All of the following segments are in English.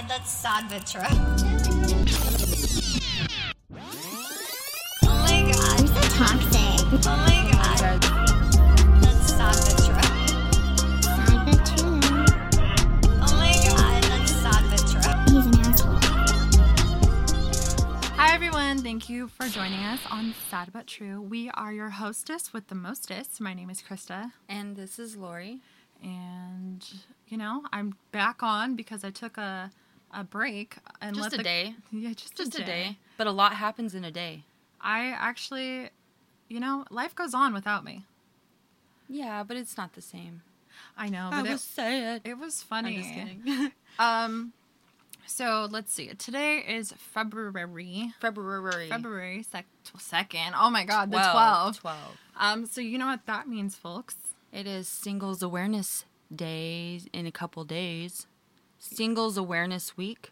god, that's sad but true. Oh my god. I'm so toxic. Oh my god. That's sad but true. Sad but true. Oh my god, that's sad but true. He's an asshole. Hi, everyone. Thank you for joining us on Sad But True. We are your hostess with the mostest. My name is Crista. And this is Laurie. And, you know, I'm back on because I took a, a break. and Just let a the- day. Yeah, just, Just a, a day. But a lot happens in a day. I actually, you know, life goes on without me. Yeah, but it's not the same. I know, I but was sad. it, it was I'm funny. just kidding. Um, so let's see. Today is February. February. February sec- second. Oh my God, the 12. twelve. 12. Um, so you know what that means, folks. It is Singles Awareness Day in a couple days. Singles Awareness Week.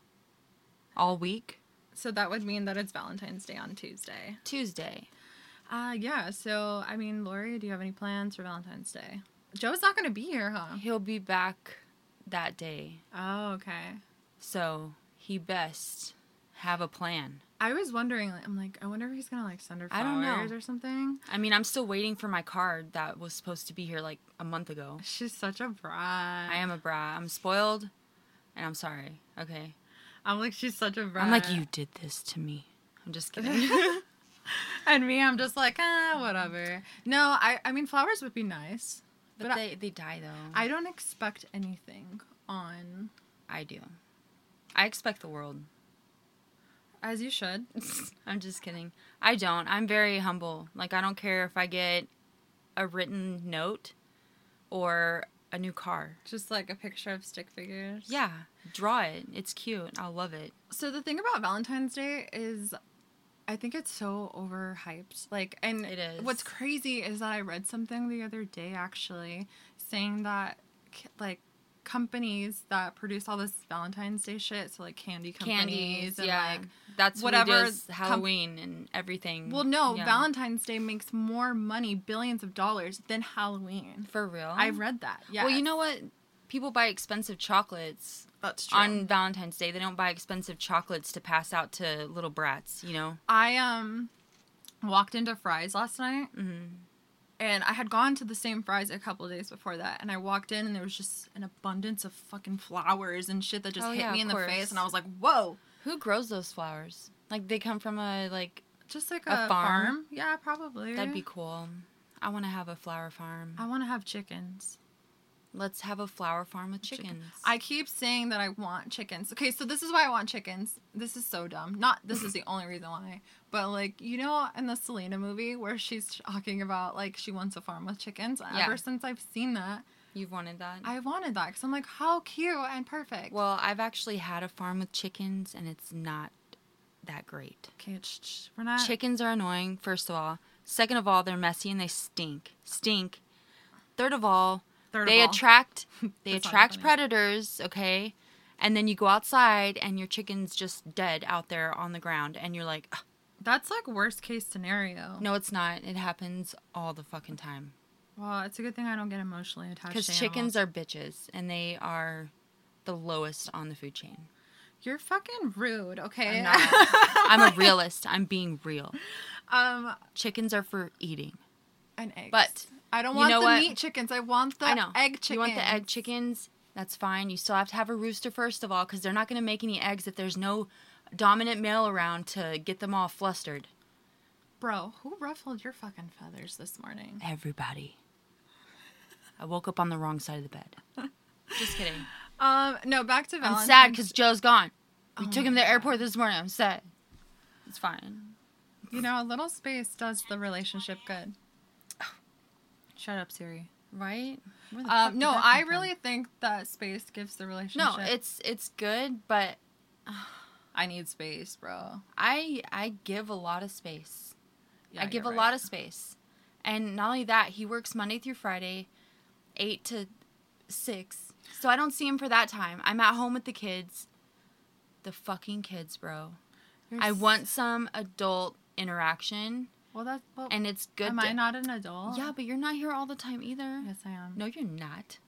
All week. So that would mean that it's Valentine's Day on Tuesday. Tuesday. Uh, yeah. So I mean, Laurie, do you have any plans for Valentine's Day? Joe's not gonna be here, huh? He'll be back that day. Oh, okay. So he best have a plan. I was wondering. I'm like, I wonder if he's gonna like send her I flowers don't know. or something. I mean, I'm still waiting for my card that was supposed to be here like a month ago. She's such a brat. I am a brat. I'm spoiled, and I'm sorry. Okay. I'm like, she's such a brat. I'm like, you did this to me. I'm just kidding. And me, I'm just like, ah, whatever. No, I, I mean, flowers would be nice, but But I- they, they die though. I don't expect anything on, I do. I expect the world. as you should. I'm just kidding. I don't. I'm very humble. Like I don't care if I get a written note or a new car. Just like a picture of stick figures. Yeah, draw it. It's cute. I'll love it. So the thing about Valentine's Day is I think it's so overhyped. Like and It is. what's crazy is that I read something the other day actually saying that like companies that produce all this Valentine's Day shit, so like candy companies Candies, and yeah. like That's whatever whatever does com- Halloween and everything. well no, Yeah. Valentine's Day makes more money, billions of dollars than Halloween. for real. I read that. Yeah. Well, you know what? People buy expensive chocolates that's true. on Valentine's Day. They don't buy expensive chocolates to pass out to little brats. You know. I um walked into Fry's last night hmm and I had gone to the same Fry's a couple days before that, and I walked in and there was just an abundance of fucking flowers and shit that just Oh, hit yeah, me in the face, and I was like, "Whoa!" Who grows those flowers? Like they come from a like Just like A a, farm? farm. Yeah, probably. that'd be cool. I want to have a flower farm. I want to have chickens. Let's have a flower farm with Chicken- chickens. I keep saying that I want chickens. Okay, so this is why I want chickens. This is so dumb. Not this is the only reason why, but like you know, in the Selena movie where she's talking about like she wants a farm with chickens. Yeah. Ever since I've seen that, You've wanted that. I wanted that because I'm like, how cute and perfect. well, I've actually had a farm with chickens, and it's not that great. okay, shh, shh, we're not. Chickens are annoying. First of all. Second of all, they're messy and they stink. Stink. Third of all, Third they attract they attract predators. Okay. And then you go outside and your chicken's just dead out there on the ground, and you're like, "Ugh, That's like worst case scenario. no, it's not. It happens all the fucking time. Well, it's a good thing I don't get emotionally attached. Because chickens are bitches, and they are the lowest on the food chain. You're fucking rude. Okay. I'm not. I'm a realist. I'm being real. um, Chickens are for eating. And eggs. But I don't you want know the what? meat chickens. I want the I know. egg chickens. You want the egg chickens? That's fine. You still have to have a rooster first of all, because they're not going to make any eggs if there's no dominant male around to get them all flustered. Bro, who ruffled your fucking feathers this morning? Everybody. I woke up on the wrong side of the bed. Just kidding. Um, no, back to I'm sad because Joe's gone. We Oh took him to the airport this morning. I'm sad. It's fine. you know a little space does the relationship good. Shut up, Siri. Right? Where the fuck Um, no, I from? really think that space gives the relationship. No, it's it's good, but I need space, bro. I I give a lot of space. Yeah, I give a lot of space. And not only that, he works Monday through Friday, 8 to 6. So I don't see him for that time. I'm at home with the kids. The fucking kids, bro. You're I want some adult interaction, Well, that's well, and it's good. Am to- I not an adult? Yeah, but you're not here all the time either. Yes, I am. No, you're not.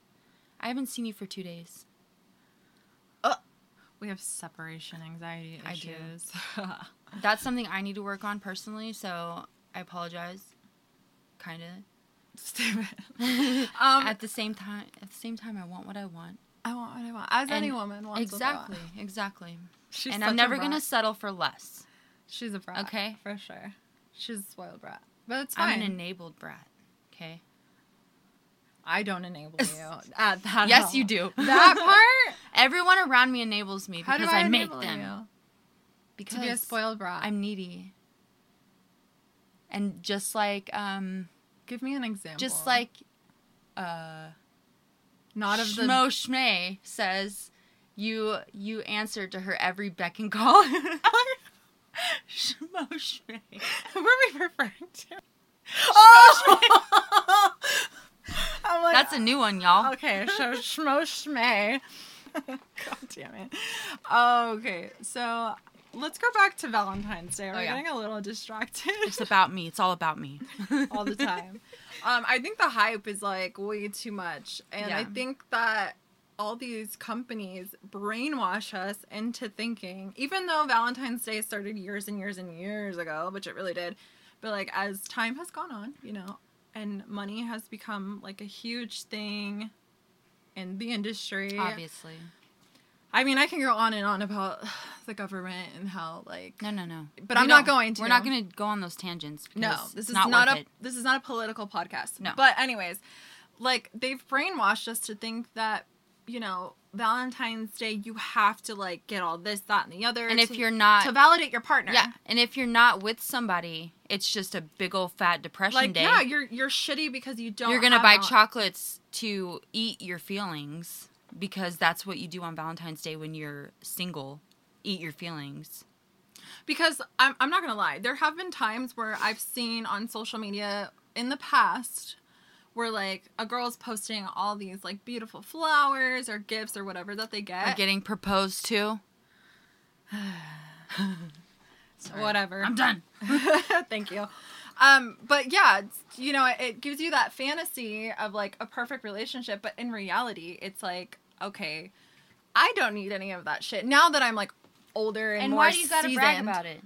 I haven't seen you for two days. We have separation anxiety I do. issues. That's something I need to work on personally, so I apologize. Kind of. Stupid. um, at the same time, at the same time, I want what I want. I want what I want, as any woman wants. exactly, What they want. exactly. She's and I'm never gonna settle for less. She's a brat. Okay. for sure. She's a spoiled brat, but it's fine. I'm an enabled brat. Okay. I don't enable you at that. Yes, you do. That part. Everyone around me enables me because I, I, make them. you? Because To be a spoiled brat. I'm needy. And just like um Give me an example. just like uh not of the. Schmo Schmay says you you answer to her every beck and call. Schmo Schmay. Who are we referring to? Oh! Like, That's a new one, y'all. Okay, so Schmo Schmay. God damn it. Okay, so let's go back to Valentine's Day. We're Oh, yeah. getting a little distracted It's about me. It's all about me. all the time. Um, I think the hype is like way too much. And I think that all these companies brainwash us into thinking, even though Valentine's Day started years and years and years ago, which it really did, but like as time has gone on, you know, and money has become like a huge thing in the industry. Obviously. I mean, I can go on and on about the government and how like No, no, no. But We I'm not going to. We're not going to go on those tangents. no, this is not, not, a it. this is not a political podcast. No. But anyways, like they've brainwashed us to think that you know Valentine's Day you have to like get all this, that, and the other. And if you're not to validate your partner, Yeah, and if you're not with somebody, it's just a big old fat depression like day. yeah, you're you're shitty because you don't. you're gonna buy val- chocolates to eat your feelings because that's what you do on Valentine's Day when you're single. Eat your feelings. because I'm I'm not gonna lie. There have been times where I've seen on social media in the past where like a girl's posting all these like beautiful flowers or gifts or whatever that they get. Or getting proposed to. Whatever. I'm done. Thank you. Um, but yeah, you know, it, it gives you that fantasy of like a perfect relationship, but in reality, it's like, okay, I don't need any of that shit. Now that I'm like older and, And more why do you gotta brag seasoned- about it?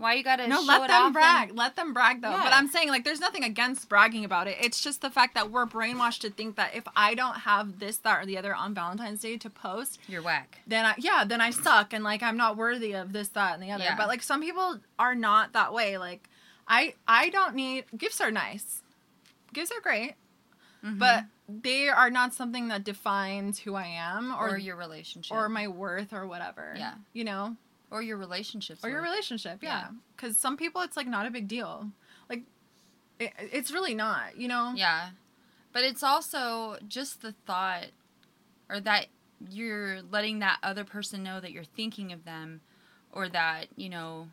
Why you gotta No, show let them brag. and- Let them brag though. But I'm saying like there's nothing against bragging about it. It's just the fact that we're brainwashed to think that if I don't have this, that, or the other on Valentine's Day to post, You're whack. then I yeah, then I suck and like I'm not worthy of this, that, and the other. Yeah. But like some people are not that way. Like I I don't need gifts are nice. Gifts are great, Mm-hmm. but they are not something that defines who I am or, or your relationship. or my worth or whatever. Yeah. You know? Or your relationships. Or your relationship, yeah. Yeah. Cuz some people it's like not a big deal. Like it, it's really not, you know? Yeah. But it's also just the thought or that you're letting that other person know that you're thinking of them or that, you know,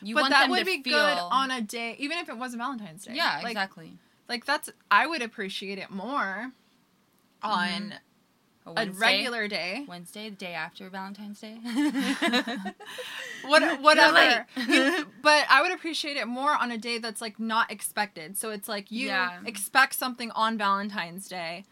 you but want that them would to be feel good on a day even if it wasn't Valentine's Day. Yeah, Like, exactly. Like that's I would appreciate it more on mm-hmm. A, a regular day. Wednesday, the day after Valentine's Day. What whatever. but I would appreciate it more on a day that's like not expected. So it's like you Yeah. expect something on Valentine's Day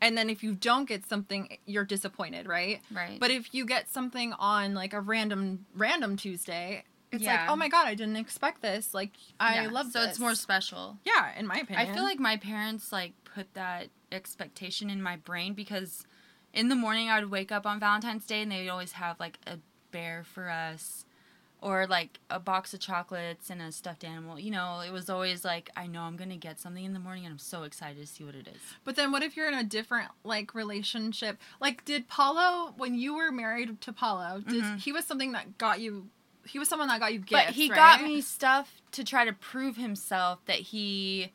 and then if you don't get something you're disappointed, right? right. But if you get something on like a random random Tuesday, it's like, "Oh my god, I didn't expect this." Like I Yeah, love So this. it's more special. Yeah, in my opinion. I feel like my parents like put that expectation in my brain because in the morning I would wake up on Valentine's Day and they'd always have like a bear for us or like a box of chocolates and a stuffed animal. You know, it was always like I know I'm going to get something in the morning and I'm so excited to see what it is. But then what if you're in a different like relationship? Like did Paulo when you were married to Paulo, did Mhm. he was something that got you he was someone that got you gifts, but he right? got me stuff to try to prove himself that he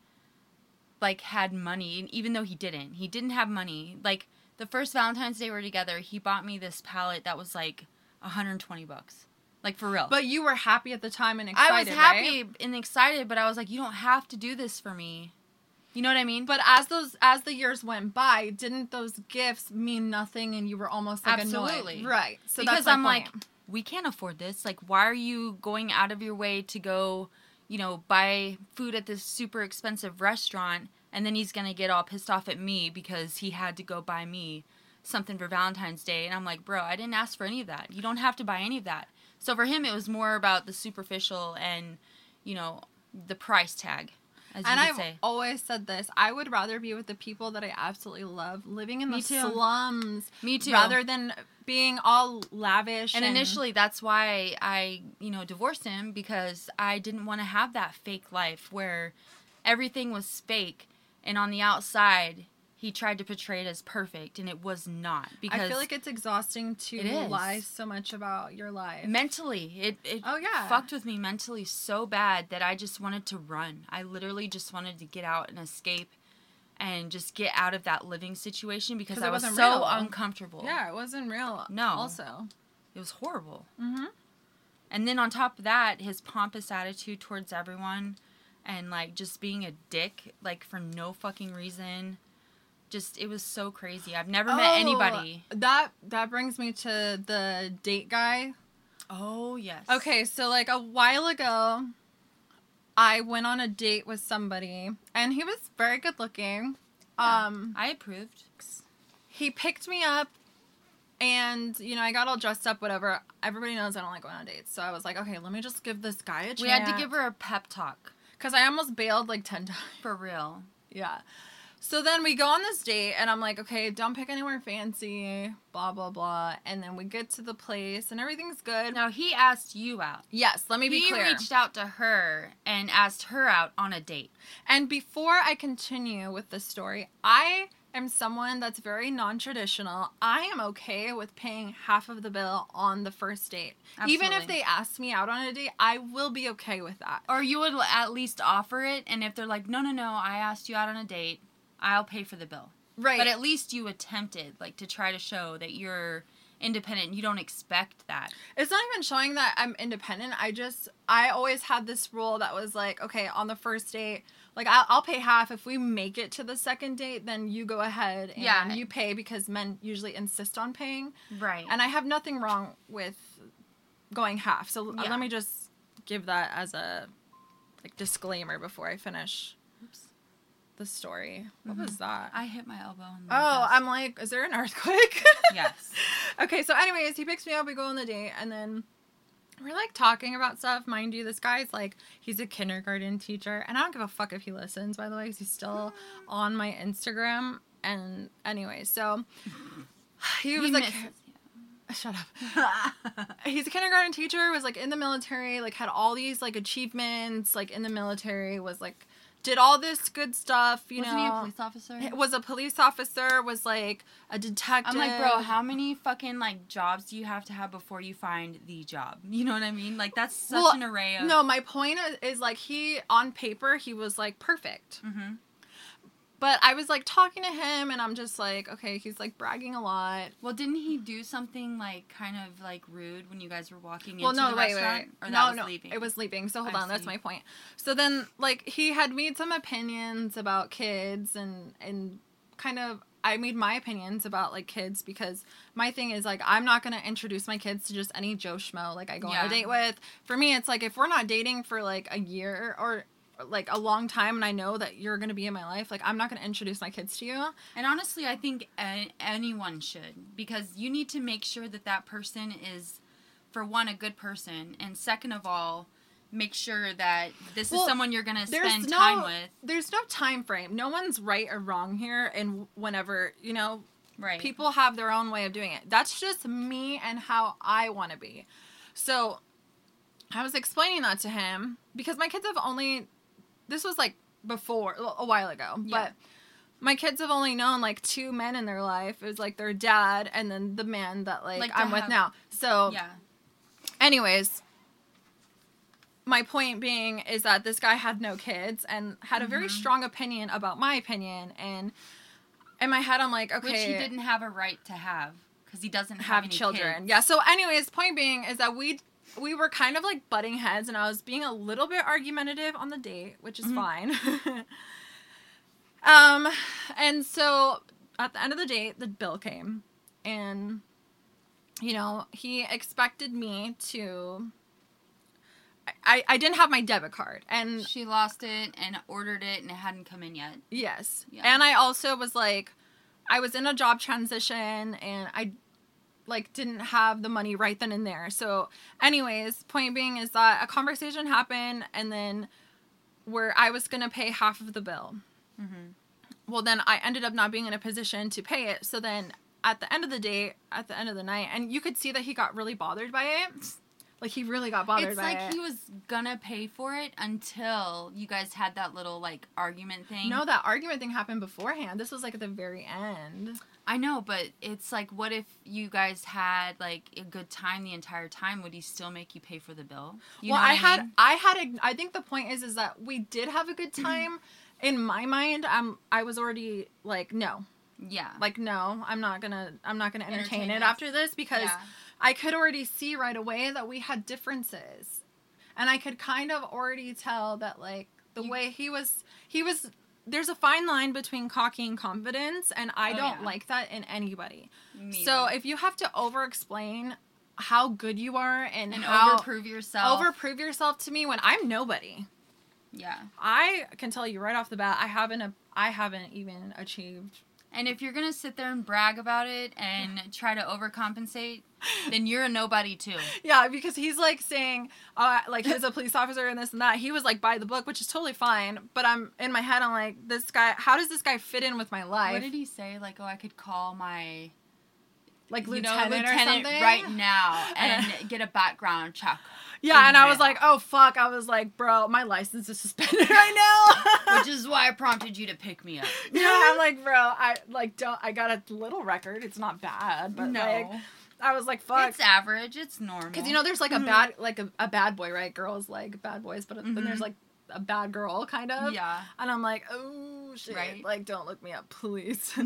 like had money and even though he didn't he didn't have money like the first valentine's day we were together he bought me this palette that was like 120 bucks like for real But you were happy at the time and excited, i was right? happy and excited but i was like you don't have to do this for me you know what i mean But as those as the years went by, didn't those gifts mean nothing and you were almost like Absolutely. annoyed? Right. So because I'm like, we can't afford this. Like, why are you going out of your way to go, you know, buy food at this super expensive restaurant, and then he's gonna get all pissed off at me because he had to go buy me something for Valentine's Day, and I'm like, bro, I didn't ask for any of that. You don't have to buy any of that. So for him, it was more about the superficial and, you know, the price tag, as and I've say. always said this. I would rather be with the people that I absolutely love, living in Me the too. slums, Me too. rather than being all lavish. and initially, that's why I, you know, divorced him because I didn't want to have that fake life where everything was fake, and on the outside, he tried to portray it as perfect, and it was not. Because I feel like it's exhausting to It lie so much about your life. mentally it, it Oh, yeah. fucked with me mentally so bad that i just wanted to run i literally just wanted to get out and escape and just get out of that living situation because i was so real. uncomfortable yeah, it wasn't real. No. Also. it was horrible Mm-hmm. and then on top of that his pompous attitude towards everyone and like just being a dick like for no fucking reason just it was so crazy i've never met anybody Oh, That that brings me to the date guy. oh yes Okay, so like a while ago, I went on a date with somebody, and he was very good looking. Um, i approved he picked me up, and you know I got all dressed up. Whatever. Everybody knows I don't like going on dates, so I was like, okay, let me just give this guy a chance. we had to give her a pep talk because I almost bailed like ten times. for real Yeah. So then we go on this date, and I'm like, okay, don't pick anywhere fancy, blah, blah, blah. And then we get to the place, and everything's good. Now he asked you out. Yes, let me be clear. he reached out to her and asked her out on a date. And before I continue with the story, I am someone that's very non traditional. I am okay with paying half of the bill on the first date. Even if they ask me out on a date, I will be okay with that. Or you would at least offer it, and if they're like, no, no, no, I asked you out on a date, I'll pay for the bill. Right. But at least you attempted, like, to try to show that you're independent. You don't expect that. It's not even showing that I'm independent. I just, I always had this rule that was like, okay, on the first date, like I'll, I'll pay half. If we make it to the second date, then you go ahead and Yeah. you pay because men usually insist on paying. Right. And I have nothing wrong with going half. So uh, Yeah. let me just give that as a like disclaimer before I finish Oops. the story. What Mhm. was that? I hit my elbow. Oh, desk. I'm like, is there an earthquake? Yes. okay, so anyways, he picks me up, we go on the date, and then we're like talking about stuff. Mind you, this guy's like, he's a kindergarten teacher, and I don't give a fuck if he listens, by the way, 'cause he's still on my Instagram. And anyway, so he was He like, misses shut up. He's a kindergarten teacher, was like in the military, like had all these like achievements, like in the military, was like did all this good stuff, you know. Wasn't he a police officer? was a police officer, was like a detective. I'm like, bro, how many fucking like jobs do you have to have before you find the job? You know what I mean? Like that's such Well, an array of. No, my point is, is like he on paper he was like perfect. hmm But I was like talking to him and I'm just like, okay, he's like bragging a lot. Well, didn't he do something like kind of like rude when you guys were walking Well, into no, the wait, wait, restaurant? wait. Or that no, was no, leaving? it was leaving. So hold I on, that's my point. So then, like, he had made some opinions about kids and and kind of I made my opinions about like kids because my thing is like I'm not gonna introduce my kids to just any Joe schmo like I go on a date with. For me, it's like if we're not dating for like a year or like a long time and I know that you're gonna be in my life, like I'm not gonna introduce my kids to you. And honestly, I think a- anyone should because you need to make sure that that person is, for one, a good person, and second of all, make sure that this Well, is someone you're gonna spend no- time with. There's no time frame. No one's right or wrong here, and whenever you know Right. people have their own way of doing it. That's just me and how I want to be. So I was explaining that to him because my kids have only this was like before a while ago, Yeah. but my kids have only known like two men in their life. It was like their dad and then the man that like, Like I'm with have- now. So Yeah. anyways my point being is that this guy had no kids and had a very Mhm. strong opinion about my opinion and in my head i'm like okay Which he didn't have a right to have because he doesn't have, have any children kids. yeah so anyways point being is that we we were kind of like butting heads and i was being a little bit argumentative on the date which is Mhm. fine um and so at the end of the date the bill came and you know he expected me to I, I didn't have my debit card and She lost it and ordered it and it hadn't come in yet. Yes. Yeah. And I also was like, I was in a job transition and I like didn't have the money right then and there. So, anyways, point being is that a conversation happened and then where I was gonna pay half of the bill. Mm-hmm. Well, then I ended up not being in a position to pay it. So then at the end of the day, at the end of the night, and you could see that he got really bothered by it. Like he really got bothered It's like it. he was gonna pay for it until you guys had that little like argument thing. no, that argument thing happened beforehand. This was like at the very end. I know, but it's like, what if you guys had like a good time the entire time? Would he still make you pay for the bill? You well, I had, mean? I had, a, I think the point is, is that we did have a good time. In my mind, um, I was already like, no, yeah, like no, I'm not gonna, I'm not gonna entertain, Entertain it this. after this because Yeah. I could already see right away that we had differences, and I could kind of already tell that like the You- way he was, he was. There's a fine line between cocky and confidence, and I Oh, don't yeah. like that in anybody. Me So either. if you have to over explain how good you are and, and how overprove yourself. overprove yourself to me when I'm nobody. yeah. I can tell you right off the bat, I haven't a, I haven't even achieved. And if you're gonna sit there and brag about it and try to overcompensate, then you're a nobody too. Yeah, because he's like saying, uh, like he's a police officer and this and that. He was like by the book, which is totally fine. But I'm in my head, I'm like, this guy. How does this guy fit in with my life? What did he say? Like, oh, I could call my like you know, lieutenant, or something right now and get a background check. Yeah, and I was like, oh fuck. I was like, bro, my license is suspended right now. Which is why I prompted you to pick me up. yeah, I'm like, bro, I like don't. I got a little record. It's not bad, but no, like, I was like, fuck. it's average. It's normal. Because you know, there's like a Mhm. bad, like a, a bad boy, right? Girls like bad boys, but then Mhm. there's like a bad girl kind of. yeah, And I'm like, oh shit, Right. like don't look me up, please.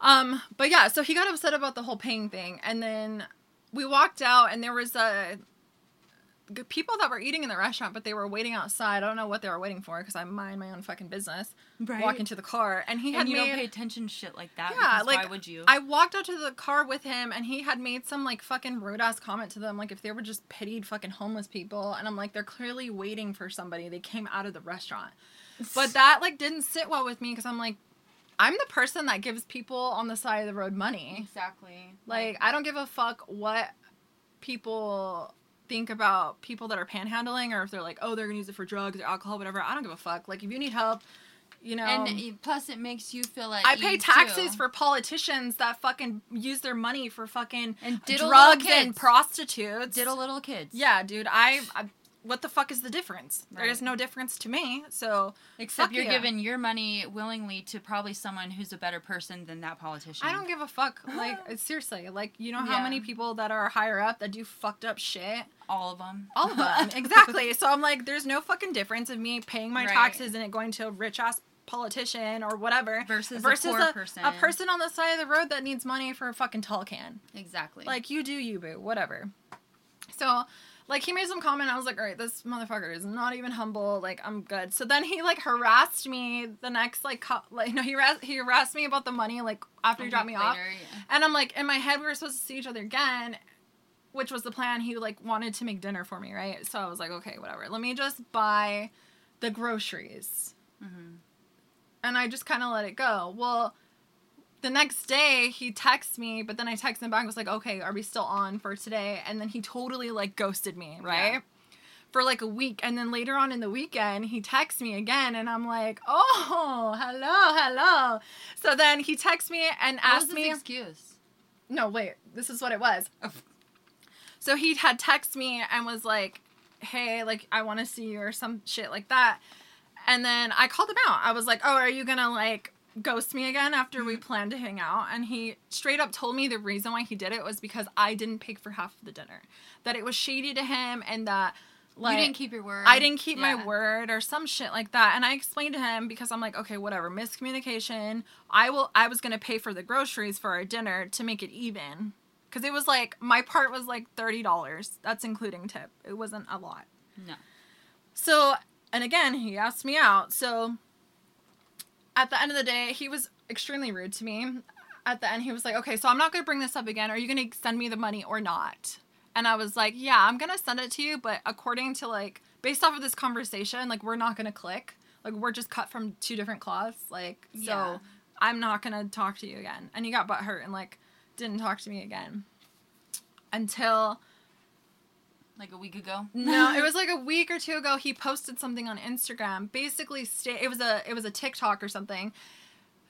um, but yeah, so he got upset about the whole paying thing, and then we walked out, and there was a people that were eating in the restaurant, but they were waiting outside. I don't know what they were waiting for because I mind my own fucking business. right. Walk into the car, and he had and you made don't pay attention to shit like that. Yeah, like, why would you? I walked out to the car with him and he had made some like fucking rude ass comment to them, like if they were just pitied fucking homeless people. And I'm like, they're clearly waiting for somebody. They came out of the restaurant. But that like didn't sit well with me because I'm like, I'm the person that gives people on the side of the road money. exactly. Like, I don't give a fuck what people think about people that are panhandling or if they're like, oh, they're gonna use it for drugs or alcohol, whatever. I don't give a fuck. Like, if you need help, you know. and plus, it makes you feel like I pay taxes too. for politicians that fucking use their money for fucking And drugs and kids. prostitutes. diddle little kids. Yeah, dude. I, I. What the fuck is the difference? There Right. is no difference to me. So Except you're yeah. giving your money willingly to probably someone who's a better person than that politician. I don't give a fuck. Like uh, seriously, like you know how Yeah. many people that are higher up that do fucked up shit. all of them. All of them, exactly. So I'm like, there's no fucking difference of me paying my Right. taxes and it going to a rich ass politician or whatever Versus a versus poor a, person. a person on the side of the road that needs money for a fucking tall can. Exactly. Like you do you boo, whatever. So like he made some comment, I was like, all right, this motherfucker is not even humble. Like I'm good. So then he like harassed me the next like co- like no he harassed he harassed me about the money like after he dropped me week off. yeah. And I'm like in my head we were supposed to see each other again, which was the plan. He like wanted to make dinner for me, right? So I was like, okay, whatever. Let me just buy the groceries. Mhm. And I just kind of let it go. Well, the next day he texts me, but then I text him back and was like, okay, are we still on for today? And then he totally like ghosted me, right? Yeah. For like a week. And then later on in the weekend, he texts me again and I'm like, oh, hello, hello. So then he texts me and What asked was me. excuse? No, wait. This is what it was. Oh. So he had texted me and was like, "Hey, like I want to see you" or some shit like that. And then I called him out. I was like, "Oh, are you gonna like ghost me again after we mm-hmm. planned to hang out?" And he straight up told me the reason why he did it was because I didn't pay for half of the dinner. That it was shady to him and that like you didn't keep your word. I didn't keep my word or some shit like that. And I explained to him because I'm like, okay, whatever, miscommunication. I will I was gonna pay for the groceries for our dinner to make it even. Cause it was like my part was like thirty dollars. That's including tip. It wasn't a lot. No. So and again, he asked me out. So at the end of the day, he was extremely rude to me. At the end, he was like, "Okay, so I'm not gonna bring this up again. Are you gonna send me the money or not?" And I was like, "Yeah, I'm gonna send it to you, but according to like based off of this conversation, like we're not gonna click. Like we're just cut from two different cloths. Like Yeah. so." I'm not gonna talk to you again. And he got butthurt and like didn't talk to me again until Like a week ago. no, it was like a week or two ago. He posted something on Instagram. Basically, sta- it was a it was a TikTok or something,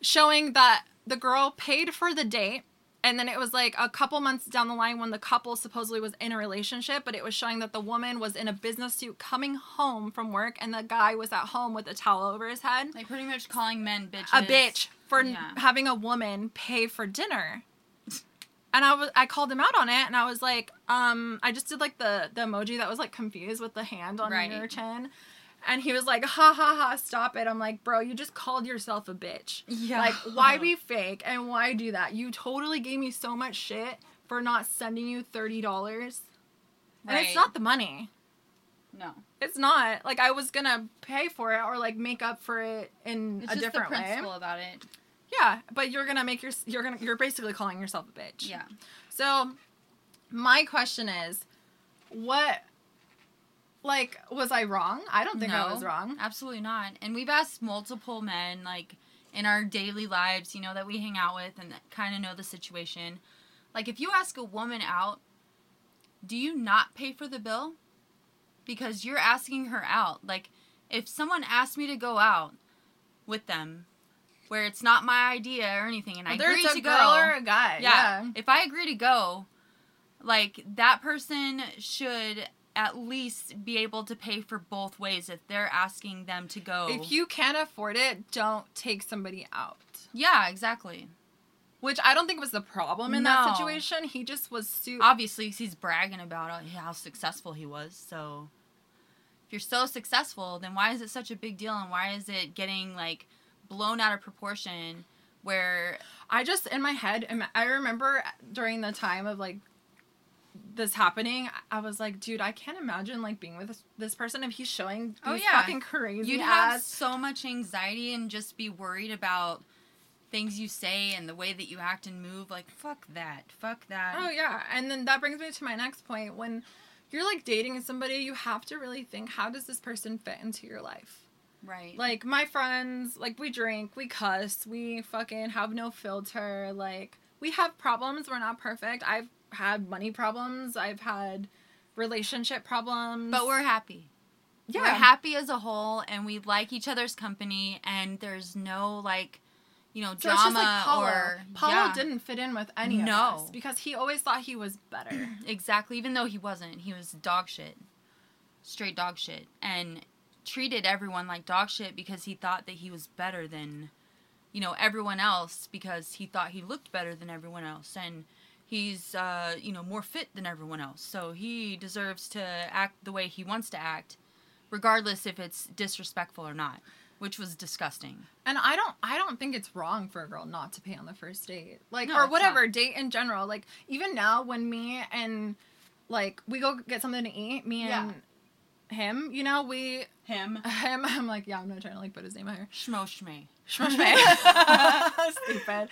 showing that the girl paid for the date, and then it was like a couple months down the line when the couple supposedly was in a relationship, but it was showing that the woman was in a business suit coming home from work, and the guy was at home with a towel over his head. Like pretty much calling men bitches. A bitch for Yeah. having a woman pay for dinner. And I was I called him out on it and I was like, um, I just did like the the emoji that was like confused with the hand on Right. your chin. And he was like, ha ha ha, stop it. I'm like, bro, you just called yourself a bitch. Yeah. Like, why be fake and why do that? You totally gave me so much shit for not sending you $30. And it's not the money. No. It's not. Like, I was gonna pay for it or like make up for it in It's a just different the way. principle about it. Yeah, but you're gonna make your you're gonna you're basically calling yourself a bitch. Yeah. So, my question is, what, like, was I wrong? I don't think I was wrong. Absolutely not. And we've asked multiple men, like in our daily lives, you know, that we hang out with and kind of know the situation. Like, if you ask a woman out, do you not pay for the bill? Because you're asking her out. Like, if someone asked me to go out with them, where it's not my idea or anything, and I Whether agree it's a to girl go, or a guy. yeah. Yeah. If I agree to go, like that person should at least be able to pay for both ways if they're asking them to go. If you can't afford it, don't take somebody out. Yeah, exactly. Which I don't think was the problem in that situation. He just was super. Obviously, he's bragging about how successful he was. So, if you're so successful, then why is it such a big deal and why is it getting like blown out of proportion where I just in my head, I remember during the time of like this happening, I was like, dude, I can't imagine like being with this, this person if he's showing oh, these Oh, yeah. fucking crazy you'd have so much anxiety and just be worried about things you say and the way that you act and move like fuck that fuck that Oh yeah, and then that brings me to my next point. When you're like dating somebody, you have to really think, how does this person fit into your life? Right Like my friends, like we drink, we cuss, we fucking have no filter. Like we have problems. We're not perfect. I've had money problems. I've had relationship problems. but we're happy yeah we're happy as a whole and we like each other's company and there's no like you know So drama like Paulo. or Paulo yeah, didn't fit in with any of No. us because he always thought he was better. exactly even though he wasn't he was dog shit straight dog shit and treated everyone like dog shit because he thought that he was better than you know everyone else because he thought he looked better than everyone else. And he's uh, you know more fit than everyone else. So he deserves to act the way he wants to act regardless if it's disrespectful or not which was disgusting. And I don't I don't think it's wrong for a girl not to pay on the first date. Like No, or whatever, date in general. Like even now when me and like we go get something to eat, me and him, you know, we him him I'm like, yeah, I'm not trying to like put his name out here. schmo schmay Stupid.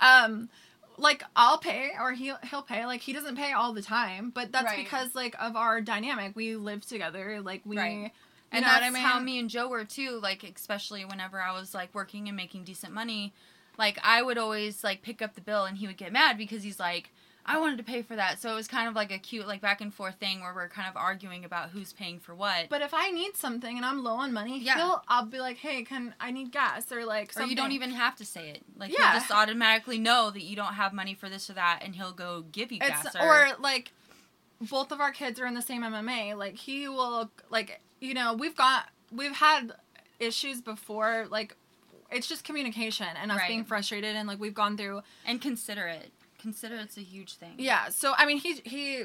Um like I'll pay or he'll he'll pay. Like he doesn't pay all the time, but that's Right. because like of our dynamic. We live together. Like we Right. And that's I mean? how me and Joe were too. Like especially whenever I was like working and making decent money, like I would always like pick up the bill and he would get mad because he's like, I wanted to pay for that. So it was kind of like a cute like back and forth thing where we're kind of arguing about who's paying for what. But if I need something and I'm low on money, Yeah. he'll I'll be like, hey, can I need gas or like or you don't even have to say it. Like Yeah. he'll just automatically know that you don't have money for this or that, and he'll go give you It's gas. or like both of our kids are in the same MMA. Like he will like you know we've got we've had issues before. Like it's just communication and us Right. being frustrated and like we've gone through. and consider it. Consider it's a huge thing. Yeah. So I mean he he.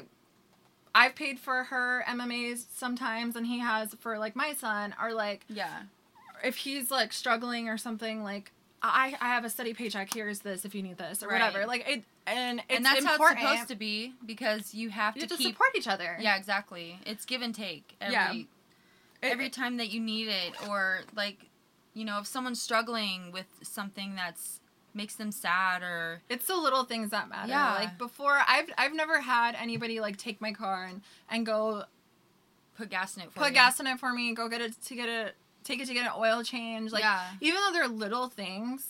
I've paid for her MMAs sometimes, and he has for like my son. Are like Yeah. if he's like struggling or something, like I I have a steady paycheck. Here's this if you need this or Right. whatever. Like it and it's and that's important. how it's supposed to be because you have You to have to keep support each other. Yeah, exactly. It's give and take every Yeah. It- every time that you need it or like you know, if someone's struggling with something that's makes them sad or It's the little things that matter. Yeah. Like before, I've I've never had anybody like take my car and and go put gas in it for put you. gas in it for me, go get it to get it, take it to get an oil change. Like Yeah. even though they're little things,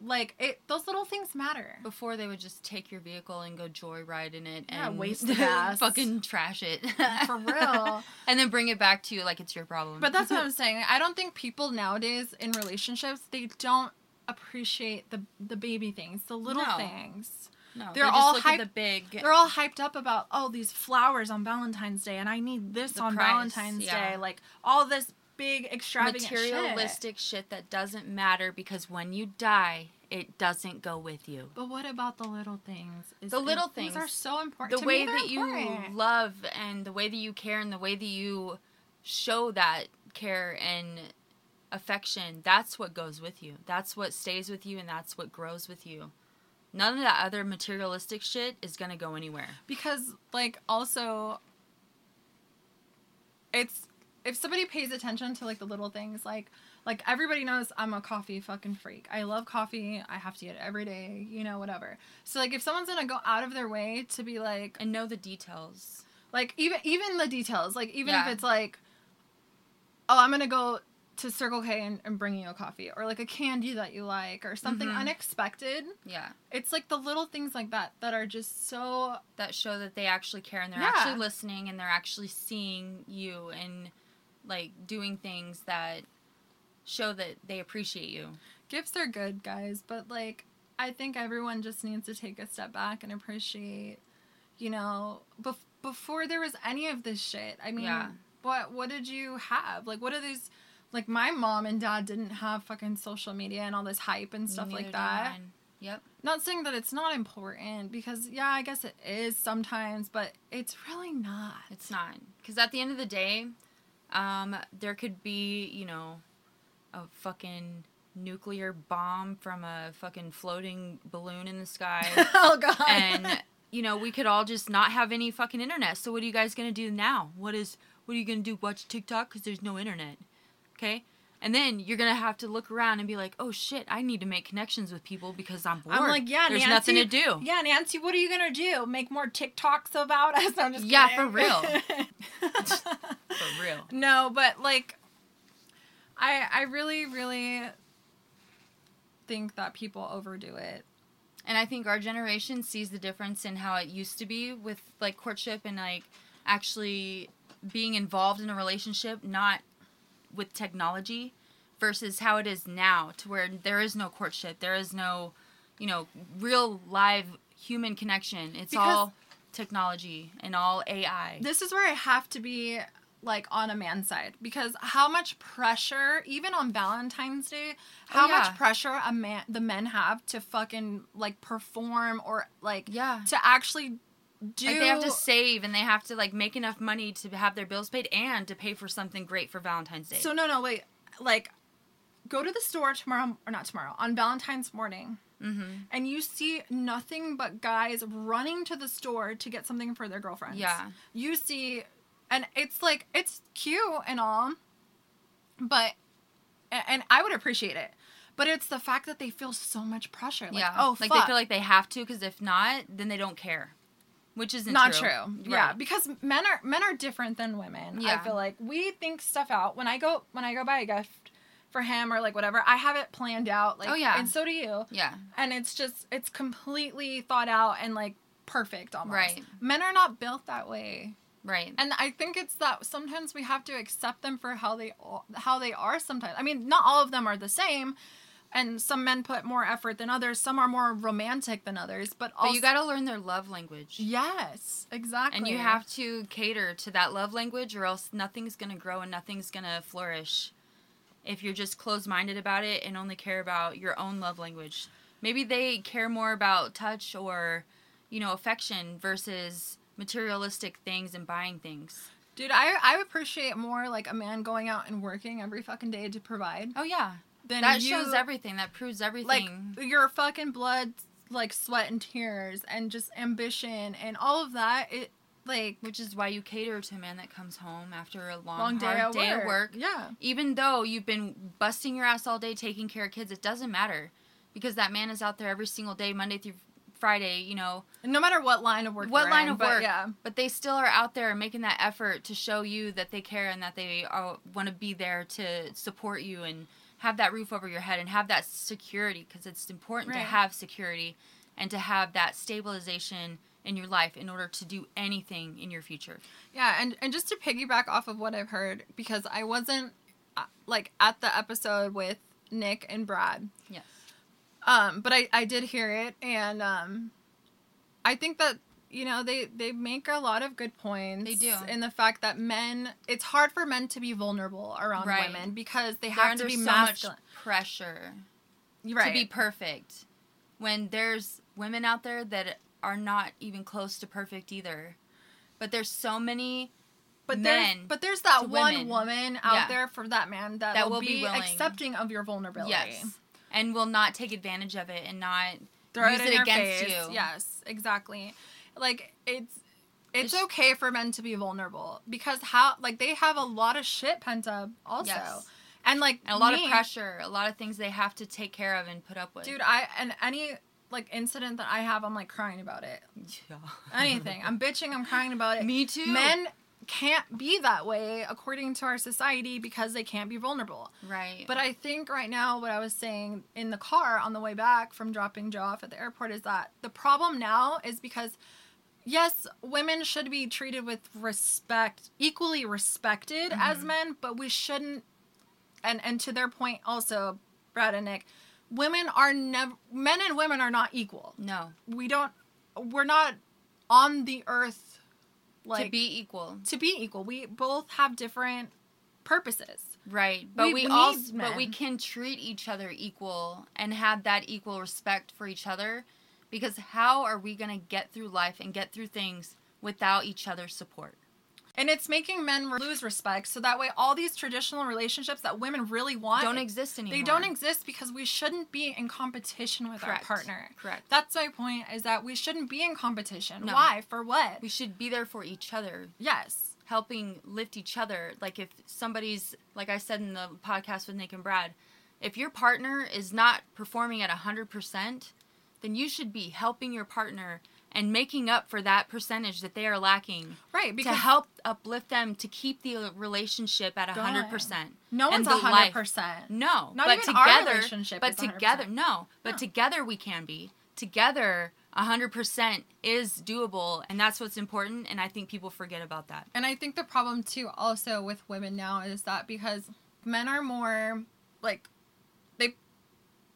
like it those little things matter. Before they would just take your vehicle and go joyride in it Yeah, and waste the gas. fucking trash it For real. and then bring it back to you like it's your problem. But that's what I'm saying. I don't think people nowadays in relationships they don't appreciate the the baby things, the little No. things. no, they're they all look hype- at the big. They're all hyped up about oh these flowers on Valentine's Day and I need this The on price, Valentine's yeah. Day, like all this big extravagant materialistic shit. that doesn't matter because when you die, it doesn't go with you. But what about the little things? Is The little things things. are so important. The way that you love and the way that you care and the way that you show that care and affection, that's what goes with you. That's what stays with you and that's what grows with you. None of that other materialistic shit is going to go anywhere. because like also it's if somebody pays attention to like the little things like like everybody knows I'm a coffee fucking freak. I love coffee. I have to get it every day, you know, whatever. So like if someone's going to go out of their way to be like And know the details. like even even the details, like even Yeah. if it's like oh, I'm going to go to Circle K and, and bring you a coffee or like a candy that you like or something Mhm. unexpected. Yeah. It's like the little things like that that are just so That show that they actually care and they're Yeah. actually listening and they're actually seeing you and like doing things that show that they appreciate you. gifts are good, guys, but like I think everyone just needs to take a step back and appreciate, you know, bef- before there was any of this shit. I mean, Yeah. what what did you have? Like what are these like my mom and dad didn't have fucking social media and all this hype and stuff Neither like that. Yep. Not saying that it's not important because yeah, I guess it is sometimes, but it's really not. It's not. Because at the end of the day, um, there could be, you know, a fucking nuclear bomb from a fucking floating balloon in the sky. oh god. and, you know, we could all just not have any fucking internet. So what are you guys going to do now? What is, what are you going to do? Watch TikTok? Because there's no internet. Okay? And then you're gonna have to look around and be like, "Oh shit, I need to make connections with people because I'm bored. I'm like, yeah, there's Nancy, nothing to do." Yeah, Nancy, what are you gonna do? Make more TikToks about us? I'm just Yeah, kidding. for real. For real. no, but like, I I really really think that people overdo it. And I think our generation sees the difference in how it used to be with like courtship and like actually being involved in a relationship, not with technology, versus how it is now, to where there is no courtship, there is no, you know, real live human connection. It's Because- all technology and all AI. This is where I have to be like on a man's side because how much pressure even on Valentine's Day how Oh, yeah. much pressure a man the men have to fucking like perform or like Yeah. to actually do Like they have to save and they have to like make enough money to have their bills paid and to pay for something great for Valentine's Day. So no, no, wait. Like, go to the store tomorrow, or not tomorrow, on Valentine's morning, mm-hmm. and you see nothing but guys running to the store to get something for their girlfriends. Yeah. You see, and it's like it's cute and all, but, and I would appreciate it. But it's the fact that they feel so much pressure. Like, yeah. oh, like fuck. they feel like they have to because if not, then they don't care, which isn't not true. true. Yeah, because men are men are different than women. I feel like we think stuff out. When I go when I go buy a gift for him or like whatever, I have it planned out. Like, Oh, yeah. and so do you. Yeah. And it's just it's completely thought out and like perfect almost. Right. Men are not built that way. Right. And I think it's that sometimes we have to accept them for how they how they are sometimes. I mean, not all of them are the same. And some men put more effort than others. Some are more romantic than others, but also but you got to learn their love language. Yes, exactly. And you have to cater to that love language, or else nothing's to grow and nothing's to flourish if you're just closed minded about it and only care about your own love language. Maybe they care more about touch or, you know, affection versus materialistic things and buying things. Dude, I I appreciate more like a man going out and working every fucking day to provide Oh, yeah. Than That you, shows everything. That proves everything. like your fucking blood, like sweat and tears, and just ambition and all of that. It like which is why you cater to a man that comes home after a long, long day, at, day work. of work. Yeah, Even though you've been busting your ass all day taking care of kids, it doesn't matter because that man is out there every single day, Monday through Friday. You know, no matter what line of work. what line in, of but work, Yeah, but they still are out there making that effort to show you that they care and that they are, want to be there to support you and have that roof over your head and have that security because it's important to have security and to have that stabilization in your life in order to do anything in your future. Yeah, and and just to piggyback off of what I've heard because I wasn't uh, like at the episode with Nick and Brad. Yes. Um, but I I did hear it and um I think that you know they they make a lot of good points They do. in the fact that men it's hard for men to be vulnerable around Right. women because they They're have under to be so masculine. much pressure right. to be perfect when there's women out there that are not even close to perfect either. But there's so many but there's but there's that one women. woman out Yeah. there for that man that, That will, will be, be accepting of your vulnerability. yes and will not take advantage of it and not throw use it it, against face. you. Yes, exactly. Like it's it's It's- okay for men to be vulnerable because how like they have a lot of shit pent up also. Yes. And like And a lot me, of pressure, a lot of things they have to take care of and put up with. Dude, I and any like incident that I have, I'm like crying about it. yeah. Anything. I'm bitching, I'm crying about it. Me too. Men can't be that way according to our society because they can't be vulnerable. Right. But I think right now, what I was saying in the car on the way back from dropping Joe off at the airport is that the problem now is because, yes, women should be treated with respect, equally respected as mm-hmm. men, but we shouldn't. And and to their point, also, Brad and Nick, women are never men and women are not equal. no. We don't. We're not on the earth like to be equal. to be equal. We both have different purposes. Right. But We we, also but we can treat each other equal and have that equal respect for each other because how are we going to get through life and get through things without each other's support? And it's making men lose respect so that way all these traditional relationships that women really want Don't exist anymore. They don't exist because we shouldn't be in competition with Correct. our partner. Correct. That's my point is that we shouldn't be in competition. No. Why? For what? We should be there for each other. yes. helping lift each other. Like if somebody's, like I said in the podcast with Nick and Brad, if your partner is not performing at 100%, then you should be helping your partner and making up for that percentage that they are lacking Right, to help uplift them to keep the relationship at Going. 100%. no one's hundred percent. No, Not but even our together, relationship but is 100%. together, no, but No. together we can be. Together, 100% is doable, and that's what's important, and I think people forget about that. And I think the problem too, also with women now, is that because men are more like they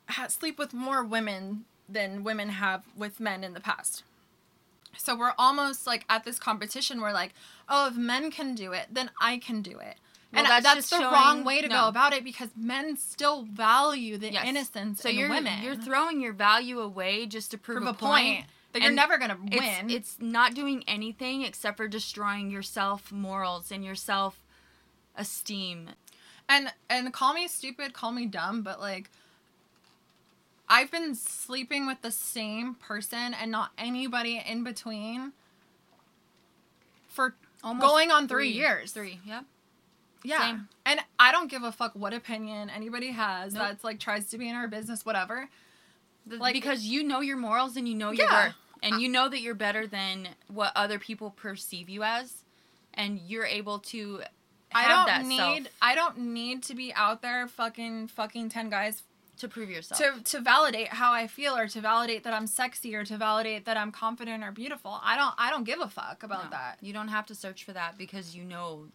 ha- sleep with more women than women have with men in the past. So we're almost like at this competition where like, oh, if men can do it, then I can do it. Well, and that's that's, just the showing- wrong way to no. go about it because men still value the Yes. innocence So in you're women. you're throwing your value away just to prove, prove a point. that you're and never gonna win. it's not doing anything except for destroying yourself morals and your self esteem. and and call me stupid, call me dumb, but like I've been sleeping with the same person and not anybody in between for Almost going on three, years. Three, yep. Yeah. Same. And I don't give a fuck what opinion anybody has Nope. that's like tries to be in our business, whatever. The- Like- because you know your morals and you know your Yeah. worth. And you know that you're better than what other people perceive you as. And you're able to I don't that need self I don't need to be out there fucking fucking ten guys to prove yourself. to to validate how I feel or to validate that I'm sexy or to validate that I'm confident or beautiful. I don't I don't give a fuck about No, that. You don't have to search for that because you know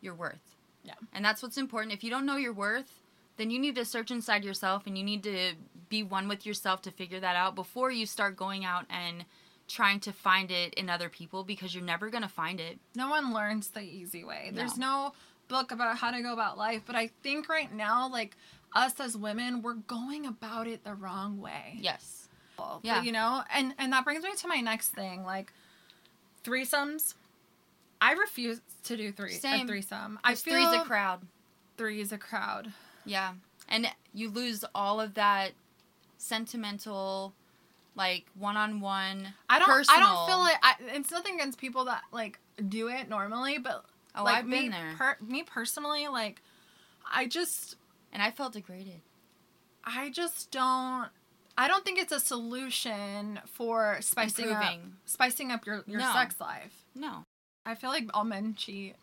your worth. Yeah. And that's what's important. If you don't know your worth, then you need to search inside yourself and you need to be one with yourself to figure that out before you start going out and trying to find it in other people because you're never going to find it. No one learns the easy way. There's No. no book about how to go about life, but I think right now like us as women, we're going about it the wrong way. Yes. But, Yeah. You know, and and that brings me to my next thing, like threesomes. I refuse to do three Same. a threesome. I feel three's a crowd. three is a crowd. Yeah. And you lose all of that sentimental like one-on-one I don't. personal. I don't feel like I, it's nothing against people that like do it normally, but Oh, like I've me, been there. Per, me personally, like I just, and I felt degraded. I just don't. I don't think it's a solution for spicing up, spicing up your your No. sex life. No. I feel like all men cheat.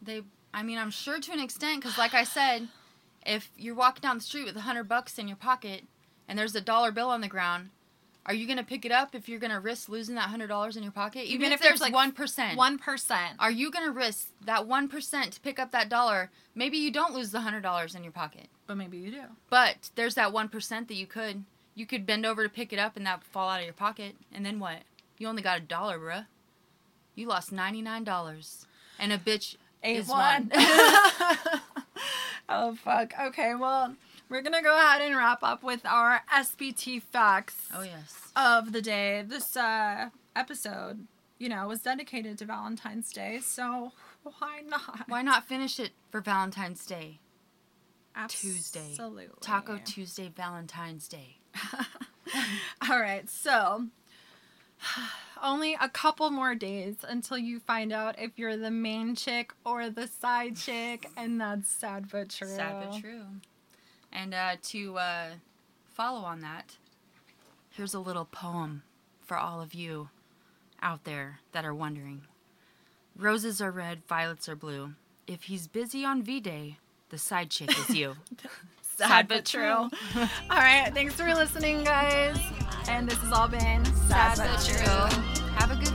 They, I mean, I'm sure to an extent, because like I said, if you're walking down the street with a hundred bucks in your pocket and there's a dollar bill on the ground, are you gonna pick it up if you're gonna risk losing that hundred dollars in your pocket? Even, Even if, if there's like one percent. One percent. Are you gonna risk that one percent to pick up that dollar? Maybe you don't lose the hundred dollars in your pocket, But maybe you do. but there's that one percent that you could. You could bend over to pick it up and that would fall out of your pocket, and then what? You only got a dollar, bruh. You lost ninety nine dollars, and a bitch is one. oh fuck. Okay, well, we're gonna go ahead and wrap up with our SBT facts oh yes. of the day. This uh, episode, you know, was dedicated to Valentine's Day, so why not? Why not finish it for Valentine's Day? Tuesday. Absolutely. Taco Tuesday, Valentine's Day. All right, so only a couple more days until you find out if you're the main chick or the side chick, and that's sad but true. Sad but true. And uh, to uh, follow on that, here's a little poem for all of you out there that are wondering. Roses are red, violets are blue. If he's busy on V Day, the side chick is you. Sad, but true. all right, thanks for listening, guys. And this has all been Sad but true. Have a good